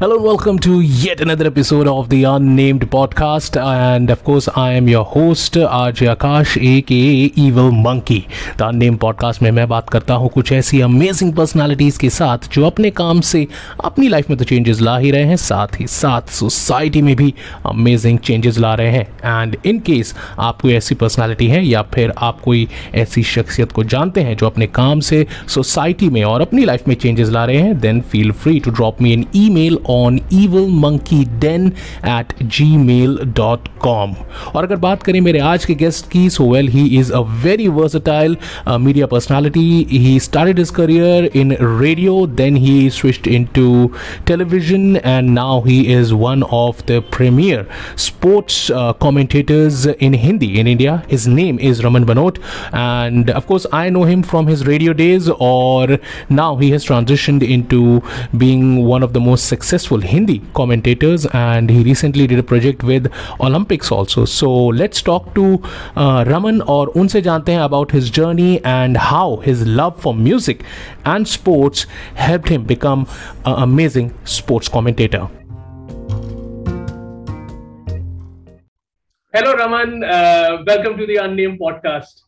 Hello and welcome to yet another episode of the Unnamed Podcast. And of course, I am your host, RJ Akash, aka Evil Monkey. The Unnamed Podcast में मैं बात करता हूँ कुछ ऐसी amazing personalities के साथ जो अपने काम से अपनी लाइफ में तो चेंजेस ला ही रहे हैं साथ ही साथ सोसाइटी में भी अमेजिंग चेंजेस ला रहे हैं एंड इन केस आप कोई ऐसी पर्सनालिटी है या फिर आप कोई ऐसी शख्सियत को जानते हैं जो अपने काम से सोसाइटी में और अपनी लाइफ में चेंजेस ला रहे हैं then feel free to drop me an email on evilmonkeyden at gmail.com और अगर बात करें मेरे आज के गेस्ट की so well he is a very versatile media personality he started his career in radio then he switched into television and now he is one of the premier sports commentators in Hindi in India. His name is Raman Bhanot, and of course, I know him from his radio days, or now he has transitioned into being one of the most successful successful Hindi commentators, and he recently did a project with Olympics also. So let's talk to uh, Raman or unse jante about his journey and how his love for music and sports helped him become an amazing sports commentator. Hello, Raman. Uh, welcome to the Unnamed Podcast.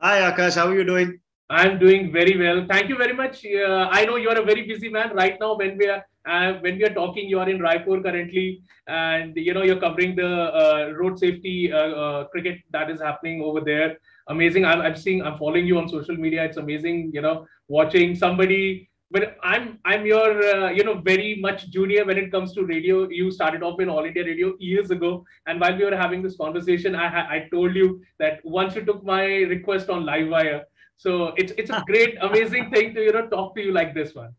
Hi, Akash. How are you doing? I'm doing very well. Thank you very much. Uh, I know you are a very busy man right now. When we are uh, when we are talking, you are in Raipur currently, and you know you're covering the uh, road safety uh, uh, cricket that is happening over there. Amazing. I'm, I'm seeing. I'm following you on social media. It's amazing. You know, watching somebody. But I'm I'm your uh, you know very much junior when it comes to radio. You started off in All India Radio years ago, and while we were having this conversation, I I told you that once you took my request on Livewire so it's it's a great, amazing thing to you know talk to you like this one.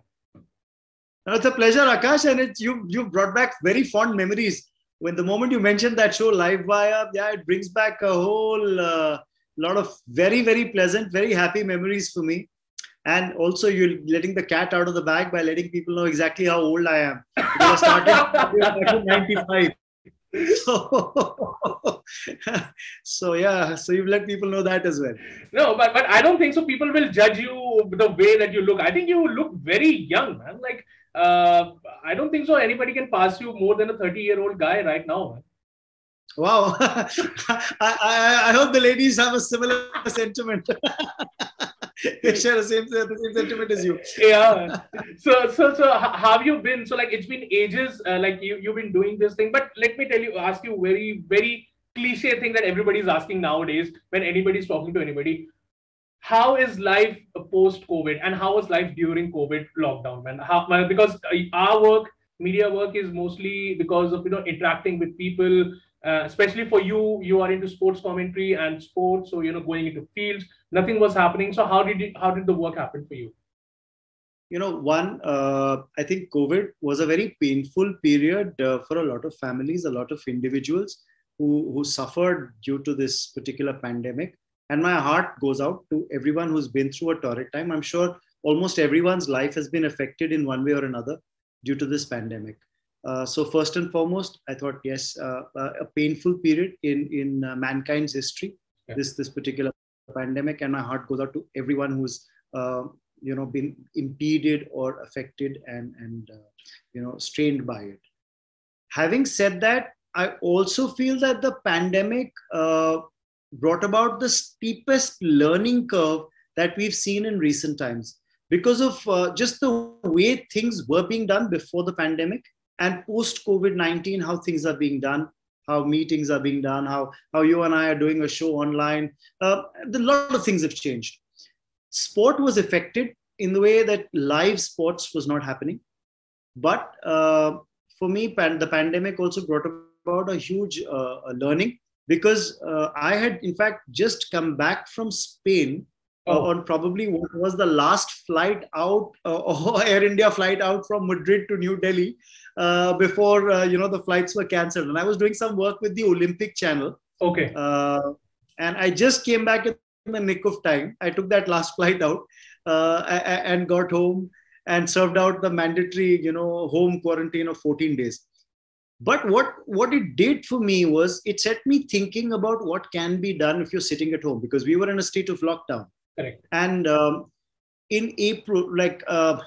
No, it's a pleasure, Akash, and it's you you brought back very fond memories. When the moment you mentioned that show Livewire, yeah, it brings back a whole uh, lot of very very pleasant, very happy memories for me. And also, you're letting the cat out of the bag by letting people know exactly how old I am. I started in 95 so, so yeah so you've let people know that as well. No but, but i don't think so. People will judge you the way that you look. I think you look very young man. Like uh, i don't think so anybody can pass you more than a 30 year old guy right now man. wow. I, I, I hope the ladies have a similar sentiment they share the same, the same sentiment as you. Yeah. So, so, so, have you been? So, like, it's been ages. Uh, like, you you've been doing this thing. But let me tell you, ask you very, very cliche thing that everybody's asking nowadays when anybody's talking to anybody. How is life post COVID, and how was life during COVID lockdown? Man, how because our work, media work, is mostly because of you know interacting with people uh, especially for you you are into sports commentary and sports so you know going into fields nothing was happening so how did it how did the work happen for you you know one uh, i think covid was a very painful period uh, for a lot of families a lot of individuals who who suffered due to this particular pandemic and my heart goes out to everyone who's been through a torrid time i'm sure almost everyone's life has been affected in one way or another due to this pandemic uh, so first and foremost, I thought yes, uh, uh, a painful period in in uh, mankind's history. Yeah. This this particular pandemic, and my heart goes out to everyone who's uh, you know been impeded or affected and and you know strained by it. Having said that, I also feel that the pandemic brought about the steepest learning curve that we've seen in recent times because of uh, just the way things were being done before the pandemic and post COVID 19, how things are being done, how meetings are being done, how, how you and I are doing a show online. Uh, a lot of things have changed. Sport was affected in the way that live sports was not happening. But uh, for me, pan- the pandemic also brought about a huge uh, learning because uh, I had, in fact, just come back from Spain on probably what was the last flight out uh, air india flight out from madrid to new delhi uh, before uh, you know the flights were cancelled. And i was doing some work with the olympic channel. Okay. Uh, and i just came back in the nick of time. I took that last flight out uh, and got home and served out the mandatory you know home quarantine of 14 days. But what what it did for me was it set me thinking about what can be done if you're sitting at home because we were in a state of lockdown Correct. And um, in April, like uh,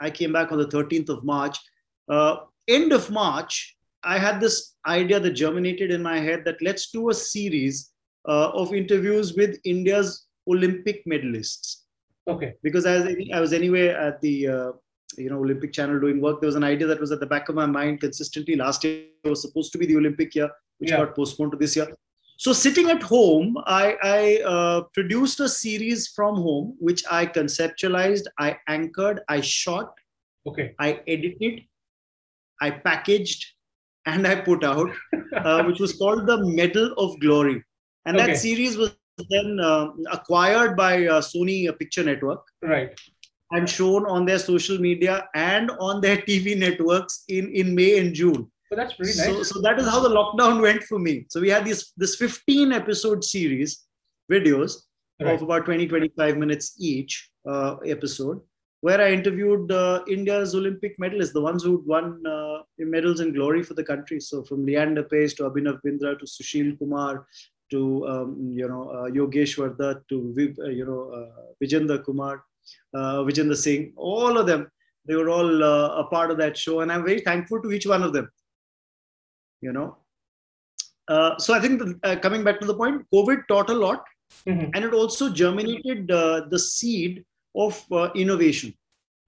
I came back on the 13th of March. Uh, end of March, I had this idea that germinated in my head that let's do a series uh, of interviews with India's Olympic medalists. Okay. Because I was, I was anyway at the uh, you know Olympic channel doing work. There was an idea that was at the back of my mind consistently. Last year was supposed to be the Olympic year, which yeah. got postponed to this year. So sitting at home, I, I uh, produced a series from home, which I conceptualized, I anchored, I shot, okay, I edited, I packaged, and I put out, uh, which was called the Medal of Glory. And okay. that series was then uh, acquired by uh, Sony Picture Network. Right. And shown on their social media and on their TV networks in, in May and June. So that's pretty nice. So, so that is how the lockdown went for me. So we had this this 15 episode series videos right. of about 20 25 minutes each uh, episode where I interviewed uh, India's Olympic medalists, the ones who won uh, medals in glory for the country. So from Leander Paes to Abhinav Bindra to Sushil Kumar to um, you know uh, Yogeshwar Dutt to uh, you know uh, Vijender Kumar, uh, Vijender Singh, all of them. They were all uh, a part of that show, and I'm very thankful to each one of them. You know, so I think the, coming back to the point, COVID taught a lot, mm-hmm. and it also germinated the seed of uh, innovation.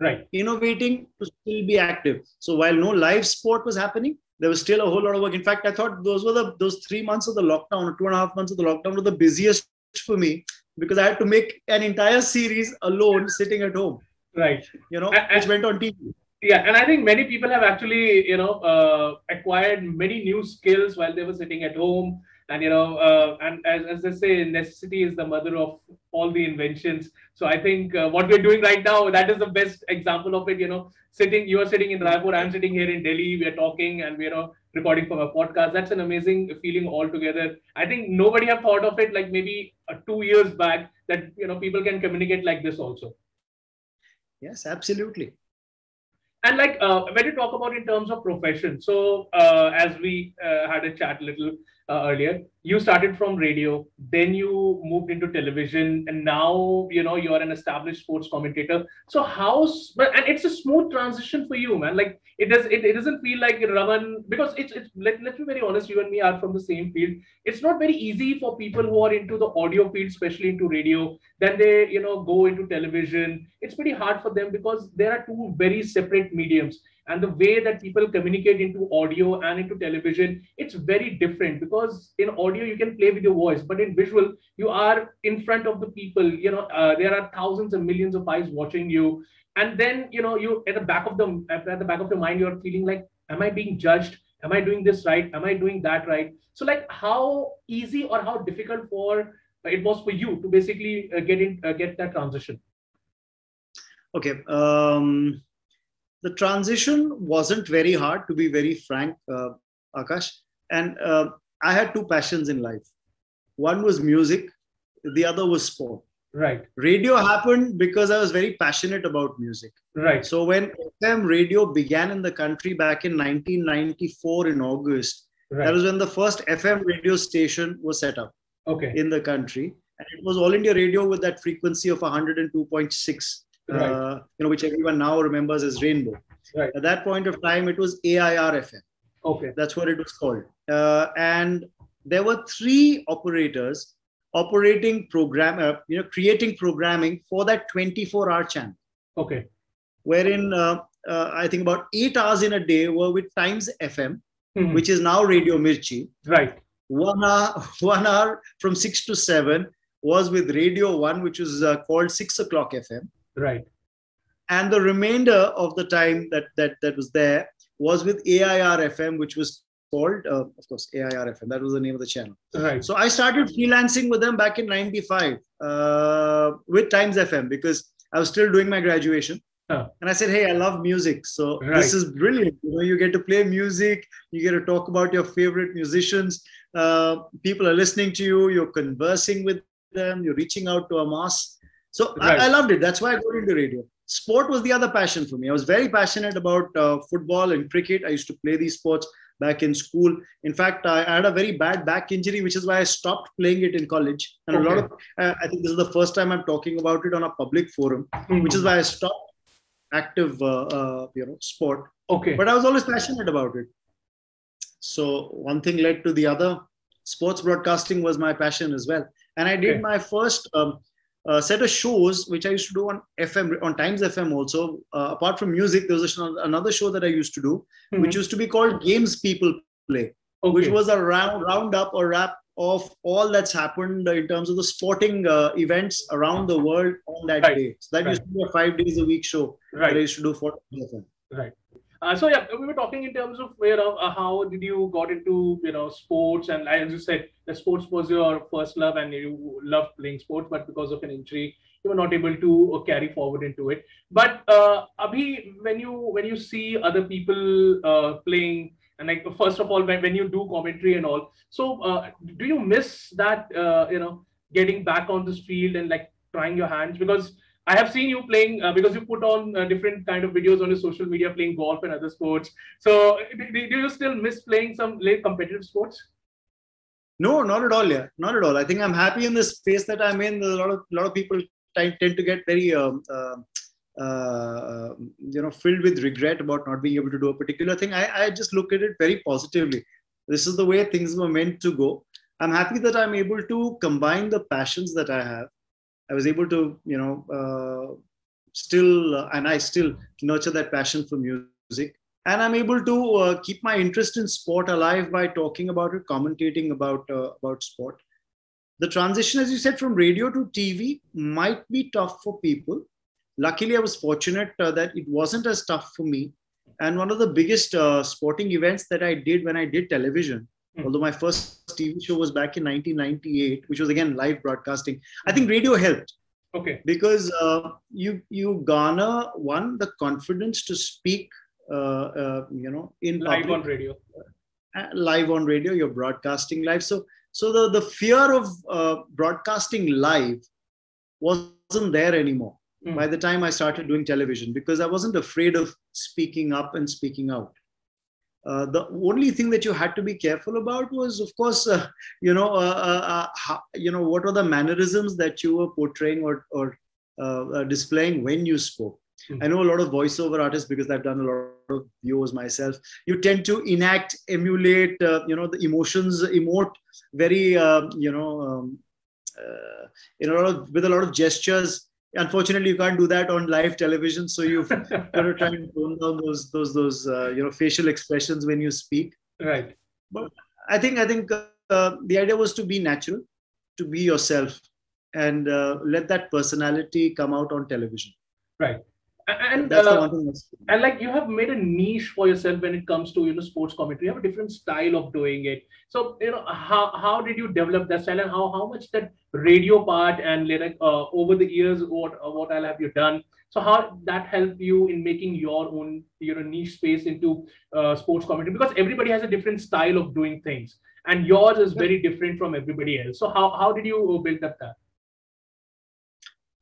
Right. Innovating to still be active. So while no live sport was happening there was still a whole lot of work. In fact i thought those were the those three months of the lockdown or two and a half months of the lockdown were the busiest for me because i had to make an entire series alone sitting at home. Right. You know which went on tv yeah and i think many people have actually you know uh, acquired many new skills while they were sitting at home. And you know uh, and as, as they say necessity is the mother of all the inventions. So i think uh, what we're doing right now that is the best example of it you know. Sitting you are sitting in raipur i'm sitting here in delhi we're talking and we're recording for a podcast. That's an amazing feeling altogether. I think nobody have thought of it like maybe uh, two years back that you know people can communicate like this also. Yes absolutely and like uh, when you talk about in terms of profession so uh, as we uh, had a chat a little uh, earlier you started from radio then you moved into television and now you know you're an established sports commentator. So how's but and it's a smooth transition for you man. Like it does it, it doesn't feel like raman because it's it's let, let's be very honest you and me are from the same field. It's not very easy for people who are into the audio field especially into radio then they you know go into television. It's pretty hard for them because there are two very separate mediums. And the way that people communicate into audio and into television it's very different because in audio you can play with your voice but in visual you are in front of the people you know uh, there are thousands and millions of eyes watching you. And then you know you at the back of the at the back of your mind you're feeling like am i being judged? Am i doing this right? Am i doing that right? So like how easy or how difficult for it was for you to basically uh, get in uh, get that transition? Okay um the transition wasn't very hard, to be very frank, uh, Akash. And uh, I had two passions in life. One was music, the other was sport. Right. Radio happened because I was very passionate about music. Right. So when FM radio began in the country back in 1994 in August, right. that was when the first FM radio station was set up. Okay. In the country, and it was All India Radio with that frequency of 102.6 right. uh, you know, which everyone now remembers as Rainbow. Right. At that point of time, it was AIR FM. Okay. That's what it was called. Uh, and there were three operators operating program, uh, you know, creating programming for that 24-hour channel. Okay. Wherein uh, uh, I think about eight hours in a day were with Times FM, mm-hmm. which is now Radio Mirchi. Right. One hour, one hour from six to seven was with Radio One, which was uh, called Six O'clock FM. Right. And the remainder of the time that that that was there was with AIR FM, which was called, uh, of course, AIR FM. That was the name of the channel. Right. So I started freelancing with them back in '95 uh, with Times FM because I was still doing my graduation. Huh. And I said, "Hey, I love music, so right. this is brilliant. You know, you get to play music, you get to talk about your favorite musicians. Uh, people are listening to you. You're conversing with them. You're reaching out to a mass. So right. I, I, loved it. That's why I got into radio. Sport was the other passion for me. I was very passionate about uh, football and cricket. I used to play these sports back in school. In fact, I had a very bad back injury, which is why I stopped playing it in college. And okay. a lot of, uh, I think this is the first time I'm talking about it on a public forum, mm-hmm. which is why I stopped. active, uh, uh, you know, sport. Okay. But I was always passionate about it. So one thing led to the other. Sports broadcasting was my passion as well, and I did Okay. my first um, uh, set of shows which I used to do on FM, on Times FM also. Uh, apart from music, there was a another show that I used to do, which Mhm. used to be called Games People Play okay. which was a round roundup or wrap of all that's happened in terms of the sporting uh, events around the world on that Right. day. So that Right. used to be a five days a week show that I right. used to do for FM. Uh, so yeah, we were talking in terms of you know uh, how did you got into you know sports and as you said, the sports was your first love and you loved playing sports, but because of an injury, you were not able to uh, carry forward into it. But uh, Abhi, when you when you see other people uh, playing and like first of all when, when you do commentary and all, so uh, do you miss that uh, you know getting back on this field and like trying your hands because I have seen you playing uh, because you put on uh, different kind of videos on your social media playing golf and other sports. So do, do you still miss playing some late competitive sports? No, not at all. Yeah, not at all. I think I'm happy in the space that I'm in. A lot of lot of people tend, tend to get very um, uh, uh, you know filled with regret about not being able to do a particular thing. I, I just look at it very positively. This is the way things were meant to go. I'm happy that I'm able to combine the passions that I have. I was able to, you know, uh, still, uh, and I still nurture that passion for music. And I'm able to uh, keep my interest in sport alive by talking about it, commentating about uh, about sport. The transition, as you said, from radio to TV might be tough for people. Luckily, I was fortunate uh, that it wasn't as tough for me. And one of the biggest uh, sporting events that I did when I did television, Hmm. although my first TV show was back in 1998, which was again live broadcasting, I think radio helped Okay. because uh, you you garner one the confidence to speak, uh, uh, you know, in Live public, on radio. uh, live on radio. You're broadcasting live, so so the the fear of uh, broadcasting live wasn't there anymore Mm. by the time I started doing television because I wasn't afraid of speaking up and speaking out. Uh, the only thing that you had to be careful about was, of course, uh, you know, uh, uh, uh, how, you know, what were the mannerisms that you were portraying or or uh, displaying when you spoke. Hmm. I know a lot of voiceover artists because I've done a lot of viewers myself. You tend to enact, emulate, uh, you know, the emotions, emote very, uh, you know, um, uh, in a lot of with a lot of gestures. Unfortunately, you can't do that on live television, so you've got to try and tone down those those those uh, you know facial expressions when you speak. right. But I think I think uh, the idea was to be natural, to be yourself, and uh, let that personality come out on television. Right. And That's the uh, one thing. That's, and like you have made a niche for yourself when it comes to you know sports commentary. You have a different style of doing it. So you know how how did you develop that style and how how much that radio part and like uh, over the years what uh, what all have you done? So how that helped you in making your own you know niche space into uh, sports commentary? Because everybody has a different style of doing things and yours is very different from everybody else. So how how did you build up that?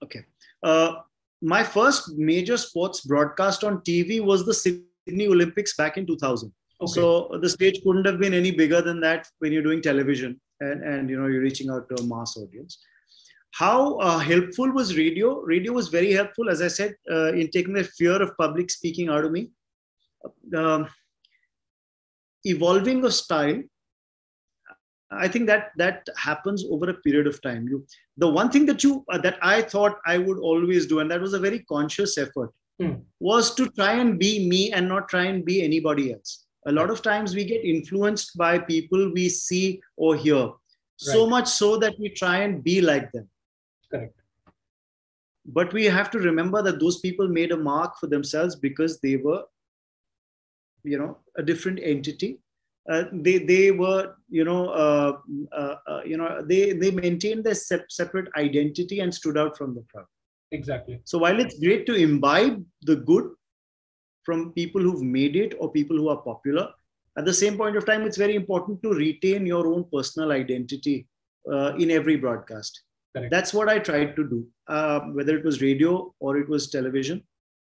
Okay. Uh, my first major sports broadcast on TV was the Sydney Olympics back in 2000. okay So the stage couldn't have been any bigger than that when you're doing television and, and you know you're reaching out to a mass audience. How uh, helpful was radio? Radio was very helpful, as I said, uh, in taking the fear of public speaking out of me. Um, evolving of style, I think that that happens over a period of time. You, the one thing that you uh, that I thought I would always do, and that was a very conscious effort, Hmm. was to try and be me and not try and be anybody else. A lot of times we get influenced by people we see or hear, so much so that we try and be like them. correct But we have to remember that those people made a mark for themselves because they were, you know, a different entity. Uh, they they were you know uh, uh, uh, you know they they maintained their sep- separate identity and stood out from the crowd. exactly So while it's great to imbibe the good from people who've made it or people who are popular, at the same point of time, it's very important to retain your own personal identity uh, in every broadcast. Correct. That's what I tried to do, uh, whether it was radio or it was television.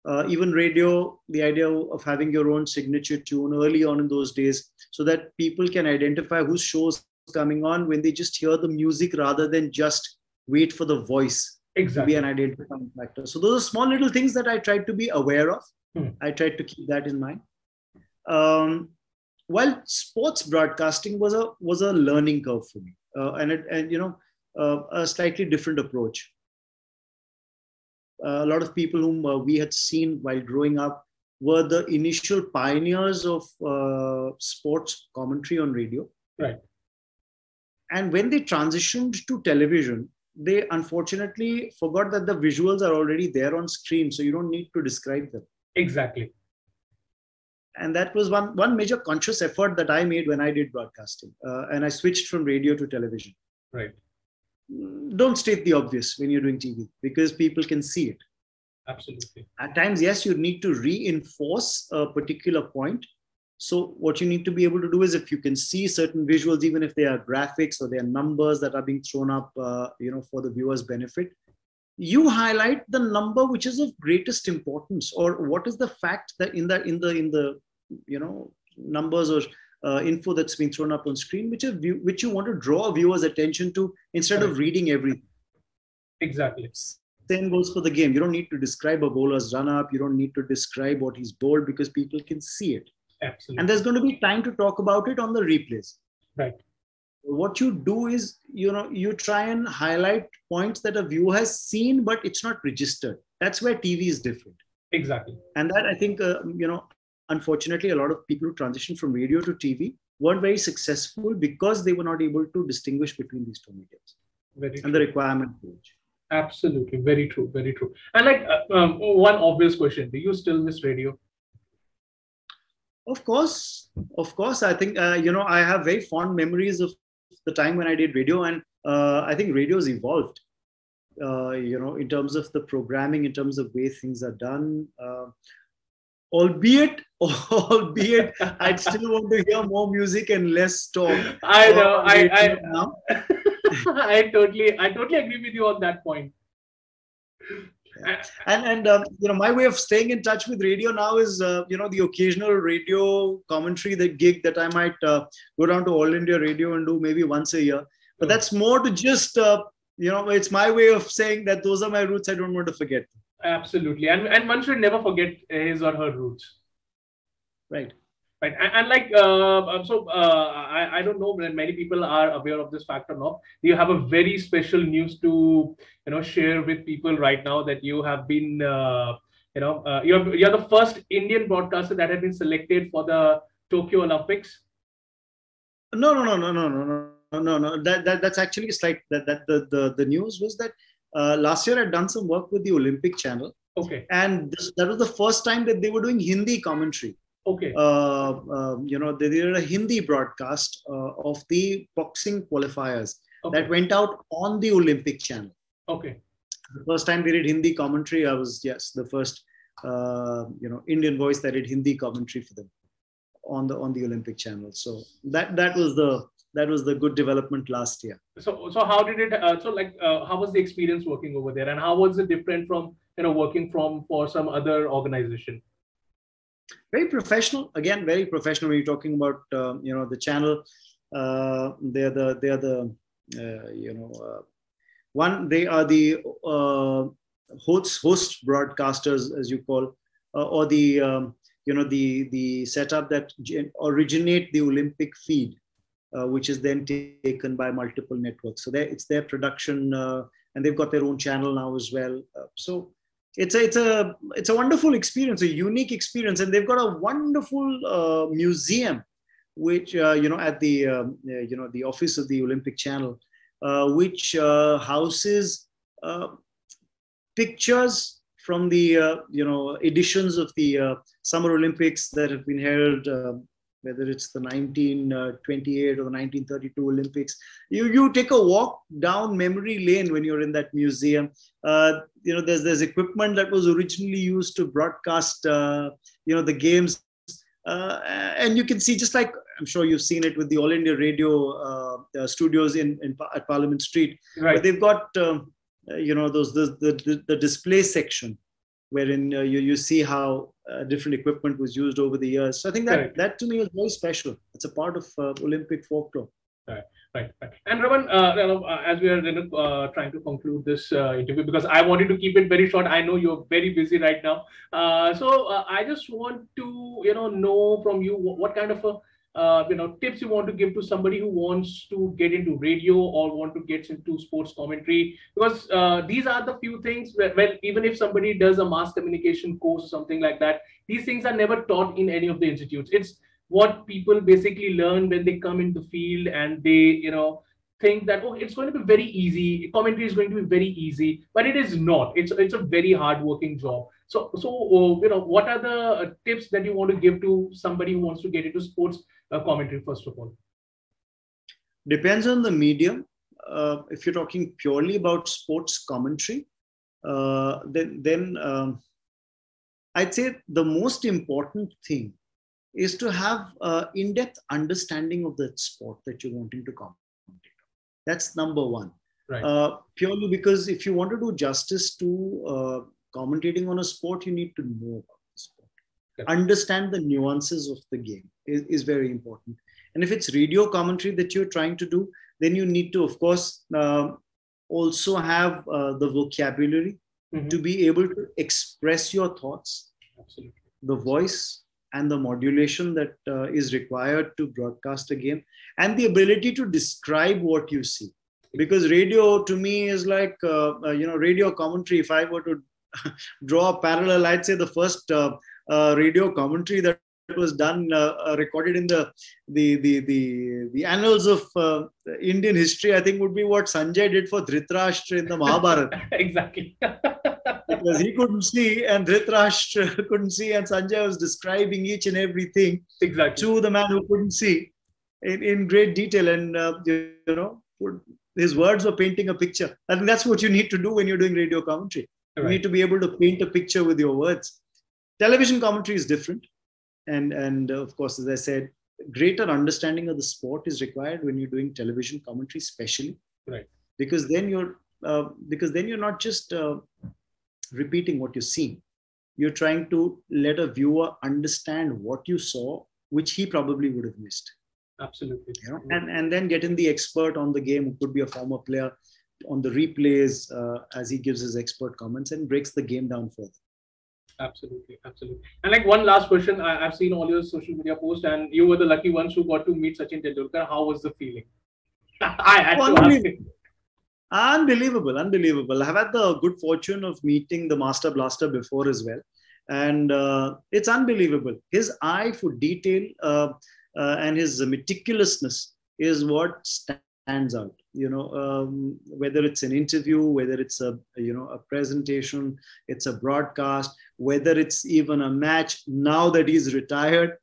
Uh, even radio, the idea of having your own signature tune early on in those days, so that people can identify whose shows coming on when they just hear the music rather than just wait for the voice exactly. to be an identifying factor. So those are small little things that I tried to be aware of. Hmm. I tried to keep that in mind. Um, while sports broadcasting was a was a learning curve for me, uh, and it, and you know uh, a slightly different approach. A lot of people whom uh, we had seen while growing up were the initial pioneers of uh, sports commentary on radio. Right. And when they transitioned to television, they unfortunately forgot that the visuals are already there on screen, so you don't need to describe them. Exactly. And that was one one major conscious effort that I made when I did broadcasting, uh, and I switched from radio to television. Right. Don't state the obvious when you're doing TV because people can see it. Absolutely. At times, yes, you need to reinforce a particular point. So what you need to be able to do is if you can see certain visuals, even if they are graphics or they are numbers that are being thrown up, uh, you know, for the viewer's benefit, you highlight the number which is of greatest importance, or what is the fact that in the in the in the you know numbers or uh, info that's being thrown up on screen, which is view, which you want to draw a viewer's attention to instead of reading everything. Exactly. Same goes for the game. You don't need to describe a bowler's run up. You don't need to describe what he's bowled because people can see it. Absolutely. And there's going to be time to talk about it on the replays. Right. What you do is, you know, you try and highlight points that a viewer has seen, but it's not registered. That's where TV is different. exactly. And that I think, uh, you know, unfortunately, a lot of people who transitioned from radio to TV weren't very successful because they were not able to distinguish between these two mediums Very and the requirement page. Absolutely. Very true. Very true. And like uh, um, one obvious question: Do you still miss radio? Of course, of course. I think uh, you know I have very fond memories of the time when I did radio, and uh, I think radio's evolved. Uh, you know, in terms of the programming, in terms of way things are done. Albeit, albeit, I'd still want to hear more music and less talk. I know. I I. I totally I totally agree with you on that point. and and um, you know my way of staying in touch with radio now is uh, you know the occasional radio commentary the gig that i might uh, go down to all india radio and do maybe once a year but that's more to just uh, you know it's my way of saying that those are my roots i don't want to forget Absolutely. And and one should never forget his or her roots. right Right. And, and like, uh, so uh, I, I don't know when many people are aware of this fact or not. You have a very special news to, you know, share with people right now that you have been, uh, you know, uh, you're, you're the first Indian broadcaster that had been selected for the Tokyo Olympics. no no no no no no no no no that, that that's actually slight that that the the, the news was that uh, last year i'd done some work with the olympic channel Okay. and this, that was the first time that they were doing hindi commentary Okay. uh, um, you know, they did a Hindi broadcast uh, of the boxing qualifiers Okay. that went out on the Olympic channel. Okay. The first time they did Hindi commentary, I was, yes, the first, uh, you know, Indian voice that did Hindi commentary for them on the on the Olympic channel. So that that was the that was the good development last year. So, so how did it? Uh, so, like, uh, how was the experience working over there, and how was it different from you know working from for some other organization? very professional again very professional when you're talking about um, you know the channel uh, they're the they're the uh, you know uh, one they are the uh, host host broadcasters as you call uh, or the um, you know the the setup that originate the olympic feed uh, which is then taken by multiple networks. So it's their production uh, and they've got their own channel now as well. Uh, so it's a it's a it's a wonderful experience a unique experience and they've got a wonderful uh, museum which uh, you know at the um, uh, you know the office of the olympic channel which houses pictures from the you know editions of the summer olympics that have been held um, whether it's the 1928 or the 1932 Olympics. You, you take a walk down memory lane when you're in that museum. Uh, you know, there's, there's equipment that was originally used to broadcast, uh, you know, the games. Uh, and you can see, just like I'm sure you've seen it with the All India Radio uh, studios in, in, at Parliament Street, Right. but they've got, um, you know, those the, the, the display section wherein uh, you, you see how uh, different equipment was used over the years. So I think that Correct. that to me was very special. It's a part of uh, Olympic folklore. Right, right. right. And Raman, uh, as we are uh, trying to conclude this uh, interview, because I wanted to keep it very short. I know you're very busy right now, uh, so uh, I just want to, you know, know from you what, what kind of a, Uh, you know, tips you want to give to somebody who wants to get into radio or want to get into sports commentary, because uh, these are the few things. Where, even if somebody does a mass communication course or something like that, these things are never taught in any of the institutes. It's what people basically learn when they come into the field and they you know think that oh it's going to be very easy commentary is going to be very easy but it is not it's it's a very hard working job so so uh, you know what are the uh, tips that you want to give to somebody who wants to get into sports uh, commentary first of all depends on the medium uh, if you're talking purely about sports commentary uh, then then um, i'd say the most important thing is to have an in-depth understanding of the sport that you're wanting to commentate. On. That's number one. Right. Uh, purely because if you want to do justice to uh, commentating on a sport, you need to know about the sport. Okay. Understand the nuances of the game is, is very important. And if it's radio commentary that you're trying to do, then you need to, of course, uh, also have uh, the vocabulary mm-hmm. to be able to express your thoughts. Absolutely. The voice and the modulation that uh, is required to broadcast a game and the ability to describe what you see because radio to me is like uh, uh, you know radio commentary if i were to draw a parallel i'd say the first uh, uh, radio commentary that was done uh, recorded in the the the the, the annals of indian history i think would be what sanjay did for dhritarashtra in the mahabharata exactly because he couldn't see and Dhritarashtra couldn't see, and Sanjay was describing each and everything exactly. to the man who couldn't see in, in great detail. And, uh, you, you, know, his words were painting a picture. I think that's what you need to do when you're doing radio commentary. Right. You need to be able to paint a picture with your words. Television commentary is different. And, and uh, of course, as I said, greater understanding of the sport is required when you're doing television commentary, especially. Right. Because then you're uh, because then you're not just uh, repeating what you're seeing. You're trying to let a viewer understand what you saw, which he probably would have missed. Absolutely. You know? and, and then getting the expert on the game, who could be a former player, on the replays uh, as he gives his expert comments and breaks the game down further. Absolutely, absolutely. And like one last question, I, have seen all your social media posts, and you were the lucky ones who got to meet Sachin Tendulkar. How was the feeling? I had to ask. Unbelievable, unbelievable. I've had the good fortune of meeting the Master Blaster before as well. And uh, it's unbelievable. His eye for detail uh, uh, and his meticulousness is what stands out. You know, um, whether it's an interview, whether it's a you know a presentation, it's a broadcast, whether it's even a match. Now that he's retired,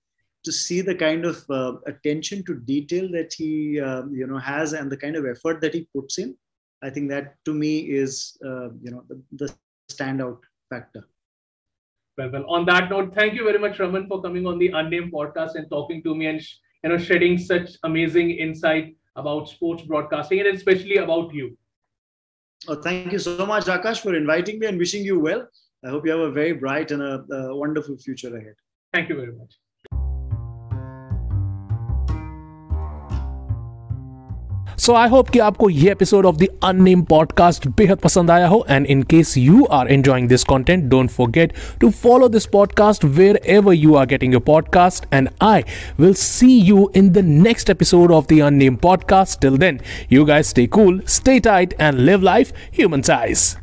to see the kind of uh, attention to detail that he uh, you know has and the kind of effort that he puts in I think that to me is uh, you know the, the standout factor. Well, well, on that note, thank you very much, Raman, for coming on the Unnamed podcast and talking to me and you know shedding such amazing insight about sports broadcasting and especially about you. Oh, thank you so much, Akash, for inviting me and wishing you well. I hope you have a very bright and a, a wonderful future ahead. Thank you very much. So I hope कि आपको ये episode of the unnamed podcast बेहद पसंद आया हो and in case you are enjoying this content don't forget to follow this podcast wherever you are getting your podcast and I will see you in the next episode of the unnamed podcast till then you guys stay cool stay tight and live life human size